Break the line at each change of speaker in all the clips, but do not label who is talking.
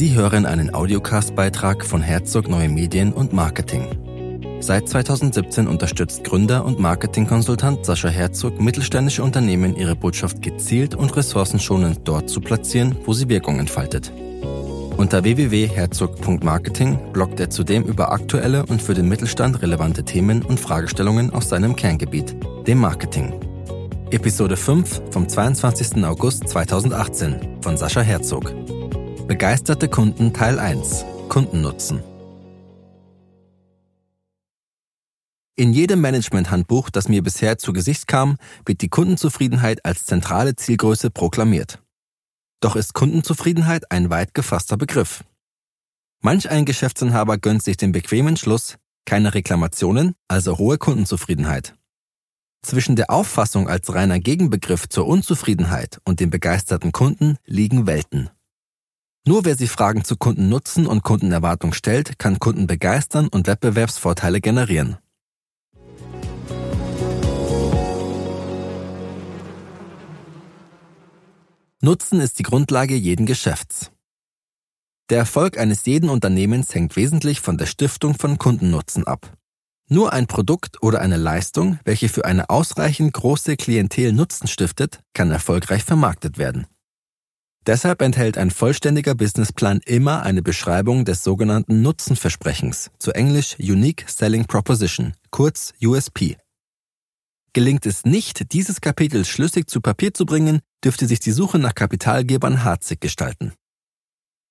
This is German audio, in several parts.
Sie hören einen Audiocast-Beitrag von Herzog Neue Medien und Marketing. Seit 2017 unterstützt Gründer und Marketingkonsultant Sascha Herzog mittelständische Unternehmen, ihre Botschaft gezielt und ressourcenschonend dort zu platzieren, wo sie Wirkung entfaltet. Unter www.herzog.marketing bloggt er zudem über aktuelle und für den Mittelstand relevante Themen und Fragestellungen aus seinem Kerngebiet, dem Marketing. Episode 5 vom 22. August 2018 von Sascha Herzog. Begeisterte Kunden Teil 1. Kundennutzen. In jedem Management-Handbuch, das mir bisher zu Gesicht kam, wird die Kundenzufriedenheit als zentrale Zielgröße proklamiert. Doch ist Kundenzufriedenheit ein weit gefasster Begriff. Manch ein Geschäftsinhaber gönnt sich den bequemen Schluss, keine Reklamationen, also hohe Kundenzufriedenheit. Zwischen der Auffassung als reiner Gegenbegriff zur Unzufriedenheit und dem begeisterten Kunden liegen Welten. Nur wer sich Fragen zu Kundennutzen und Kundenerwartung stellt, kann Kunden begeistern und Wettbewerbsvorteile generieren. Nutzen ist die Grundlage jeden Geschäfts. Der Erfolg eines jeden Unternehmens hängt wesentlich von der Stiftung von Kundennutzen ab. Nur ein Produkt oder eine Leistung, welche für eine ausreichend große Klientel Nutzen stiftet, kann erfolgreich vermarktet werden. Deshalb enthält ein vollständiger Businessplan immer eine Beschreibung des sogenannten Nutzenversprechens, zu Englisch Unique Selling Proposition, kurz USP. Gelingt es nicht, dieses Kapitel schlüssig zu Papier zu bringen, dürfte sich die Suche nach Kapitalgebern harzig gestalten.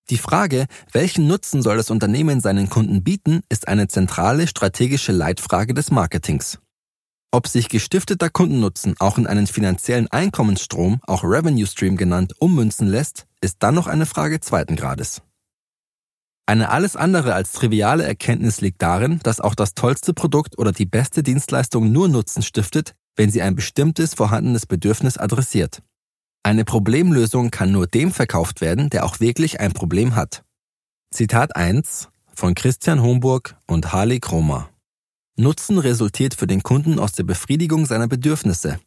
Die Frage, welchen Nutzen soll das Unternehmen seinen Kunden bieten, ist eine zentrale strategische Leitfrage des Marketings. Ob sich gestifteter Kundennutzen auch in einen finanziellen Einkommensstrom, auch Revenue Stream genannt, ummünzen lässt, ist dann noch eine Frage zweiten Grades. Eine alles andere als triviale Erkenntnis liegt darin, dass auch das tollste Produkt oder die beste Dienstleistung nur Nutzen stiftet, wenn sie ein bestimmtes vorhandenes Bedürfnis adressiert. Eine Problemlösung kann nur dem verkauft werden, der auch wirklich ein Problem hat. Zitat 1 von Christian Homburg und Harley Kromer. Nutzen resultiert für den Kunden aus der Befriedigung seiner Bedürfnisse.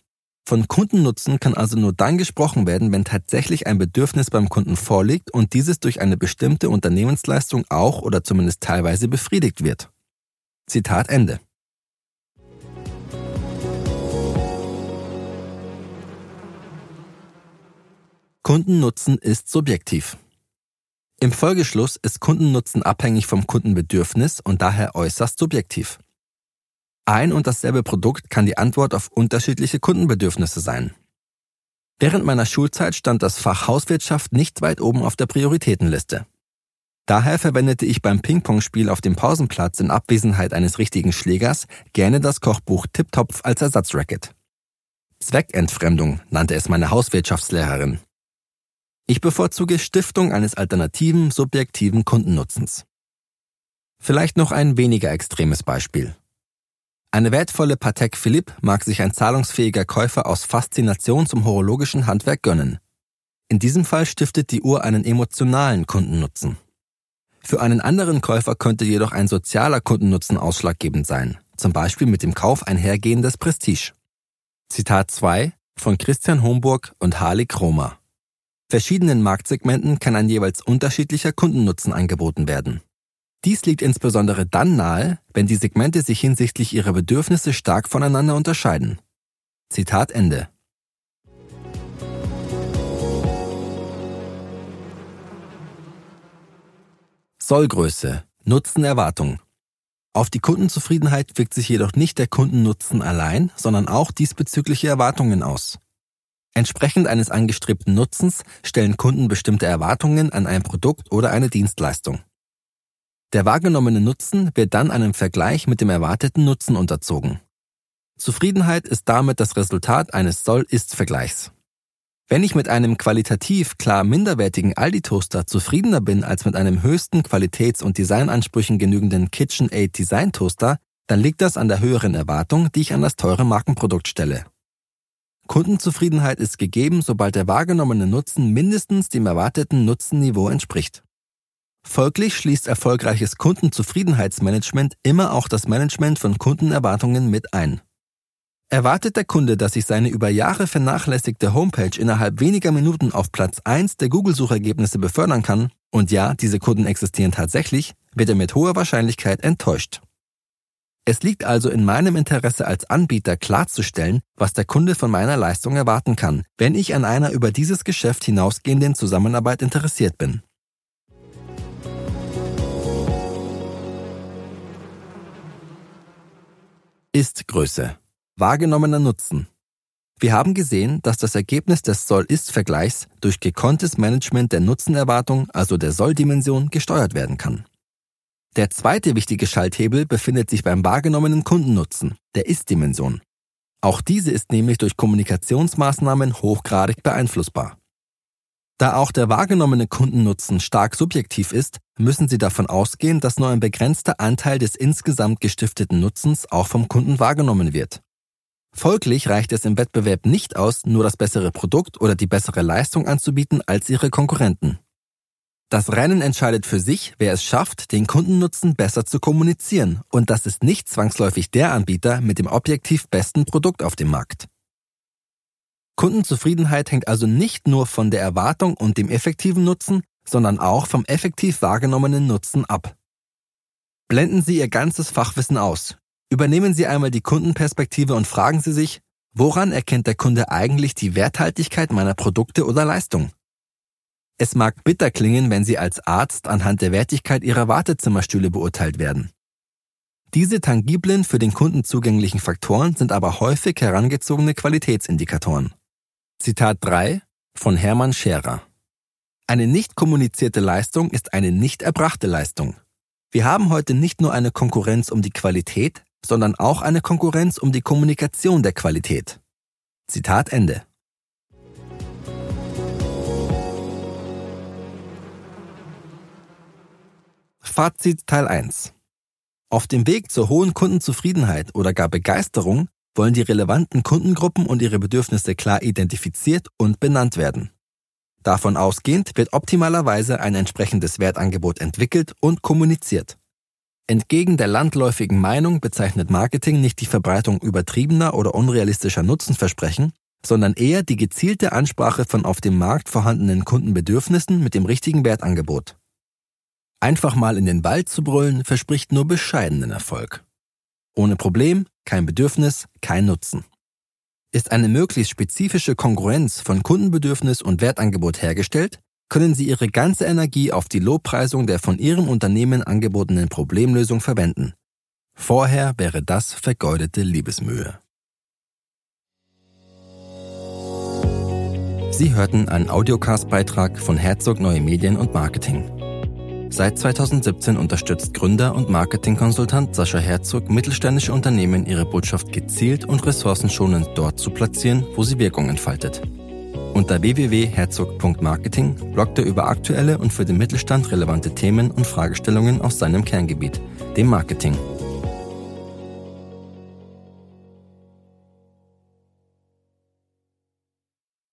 Von Kundennutzen kann also nur dann gesprochen werden, wenn tatsächlich ein Bedürfnis beim Kunden vorliegt und dieses durch eine bestimmte Unternehmensleistung auch oder zumindest teilweise befriedigt wird. Zitat Ende. Kundennutzen ist subjektiv. Im Folgeschluss ist Kundennutzen abhängig vom Kundenbedürfnis und daher äußerst subjektiv. Ein und dasselbe Produkt kann die Antwort auf unterschiedliche Kundenbedürfnisse sein. Während meiner Schulzeit stand das Fach Hauswirtschaft nicht weit oben auf der Prioritätenliste. Daher verwendete ich beim Ping-Pong-Spiel auf dem Pausenplatz in Abwesenheit eines richtigen Schlägers gerne das Kochbuch Tipptopf als Ersatzracket. Zweckentfremdung nannte es meine Hauswirtschaftslehrerin. Ich bevorzuge Stiftung eines alternativen, subjektiven Kundennutzens. Vielleicht noch ein weniger extremes Beispiel. Eine wertvolle Patek Philippe mag sich ein zahlungsfähiger Käufer aus Faszination zum horologischen Handwerk gönnen. In diesem Fall stiftet die Uhr einen emotionalen Kundennutzen. Für einen anderen Käufer könnte jedoch ein sozialer Kundennutzen ausschlaggebend sein, zum Beispiel mit dem Kauf einhergehendes Prestige. Zitat 2 von Christian Homburg und Harley Kromer. Verschiedenen Marktsegmenten kann ein jeweils unterschiedlicher Kundennutzen angeboten werden. Dies liegt insbesondere dann nahe, wenn die Segmente sich hinsichtlich ihrer Bedürfnisse stark voneinander unterscheiden. Zitat Ende. Sollgröße, Nutzenerwartung. Auf die Kundenzufriedenheit wirkt sich jedoch nicht der Kundennutzen allein, sondern auch diesbezügliche Erwartungen aus. Entsprechend eines angestrebten Nutzens stellen Kunden bestimmte Erwartungen an ein Produkt oder eine Dienstleistung. Der wahrgenommene Nutzen wird dann einem Vergleich mit dem erwarteten Nutzen unterzogen. Zufriedenheit ist damit das Resultat eines Soll-Ist-Vergleichs. Wenn ich mit einem qualitativ klar minderwertigen Aldi-Toaster zufriedener bin als mit einem höchsten Qualitäts- und Designansprüchen genügenden KitchenAid Design Toaster, dann liegt das an der höheren Erwartung, die ich an das teure Markenprodukt stelle. Kundenzufriedenheit ist gegeben, sobald der wahrgenommene Nutzen mindestens dem erwarteten Nutzenniveau entspricht. Folglich schließt erfolgreiches Kundenzufriedenheitsmanagement immer auch das Management von Kundenerwartungen mit ein. Erwartet der Kunde, dass sich seine über Jahre vernachlässigte Homepage innerhalb weniger Minuten auf Platz 1 der Google-Suchergebnisse befördern kann, und ja, diese Kunden existieren tatsächlich, wird er mit hoher Wahrscheinlichkeit enttäuscht. Es liegt also in meinem Interesse als Anbieter klarzustellen, was der Kunde von meiner Leistung erwarten kann, wenn ich an einer über dieses Geschäft hinausgehenden Zusammenarbeit interessiert bin. Ist-Größe Wahrgenommener Nutzen. Wir haben gesehen, dass das Ergebnis des Soll-Ist-Vergleichs durch gekonntes Management der Nutzenerwartung, also der Soll-Dimension, gesteuert werden kann. Der zweite wichtige Schalthebel befindet sich beim wahrgenommenen Kundennutzen, der Ist-Dimension. Auch diese ist nämlich durch Kommunikationsmaßnahmen hochgradig beeinflussbar. Da auch der wahrgenommene Kundennutzen stark subjektiv ist, müssen Sie davon ausgehen, dass nur ein begrenzter Anteil des insgesamt gestifteten Nutzens auch vom Kunden wahrgenommen wird. Folglich reicht es im Wettbewerb nicht aus, nur das bessere Produkt oder die bessere Leistung anzubieten als ihre Konkurrenten. Das Rennen entscheidet für sich, wer es schafft, den Kundennutzen besser zu kommunizieren, und das ist nicht zwangsläufig der Anbieter mit dem objektiv besten Produkt auf dem Markt. Kundenzufriedenheit hängt also nicht nur von der Erwartung und dem effektiven Nutzen, sondern auch vom effektiv wahrgenommenen Nutzen ab. Blenden Sie Ihr ganzes Fachwissen aus, Übernehmen Sie einmal die Kundenperspektive und fragen Sie sich, woran erkennt der Kunde eigentlich die Werthaltigkeit meiner Produkte oder Leistung? Es mag bitter klingen, wenn Sie als Arzt anhand der Wertigkeit Ihrer Wartezimmerstühle beurteilt werden. Diese tangiblen, für den Kunden zugänglichen Faktoren sind aber häufig herangezogene Qualitätsindikatoren. Zitat 3 von Hermann Scherer. Eine nicht kommunizierte Leistung ist eine nicht erbrachte Leistung. Wir haben heute nicht nur eine Konkurrenz um die Qualität, sondern auch eine Konkurrenz um die Kommunikation der Qualität. Zitat Ende. Fazit Teil 1. Auf dem Weg zur hohen Kundenzufriedenheit oder gar Begeisterung wollen die relevanten Kundengruppen und ihre Bedürfnisse klar identifiziert und benannt werden. Davon ausgehend wird optimalerweise ein entsprechendes Wertangebot entwickelt und kommuniziert. Entgegen der landläufigen Meinung bezeichnet Marketing nicht die Verbreitung übertriebener oder unrealistischer Nutzenversprechen, sondern eher die gezielte Ansprache von auf dem Markt vorhandenen Kundenbedürfnissen mit dem richtigen Wertangebot. Einfach mal in den Wald zu brüllen verspricht nur bescheidenen Erfolg. Ohne Problem, kein Bedürfnis, kein Nutzen. Ist eine möglichst spezifische Kongruenz von Kundenbedürfnis und Wertangebot hergestellt, können Sie Ihre ganze Energie auf die Lobpreisung der von Ihrem Unternehmen angebotenen Problemlösung verwenden. Vorher wäre das vergeudete Liebesmühe. Sie hörten einen Audiocast-Beitrag von Herzog Neue Medien und Marketing. Seit 2017 unterstützt Gründer und Marketingkonsultant Sascha Herzog mittelständische Unternehmen, ihre Botschaft gezielt und ressourcenschonend dort zu platzieren, wo sie Wirkung entfaltet. Unter www.herzog.marketing bloggt er über aktuelle und für den Mittelstand relevante Themen und Fragestellungen aus seinem Kerngebiet, dem Marketing.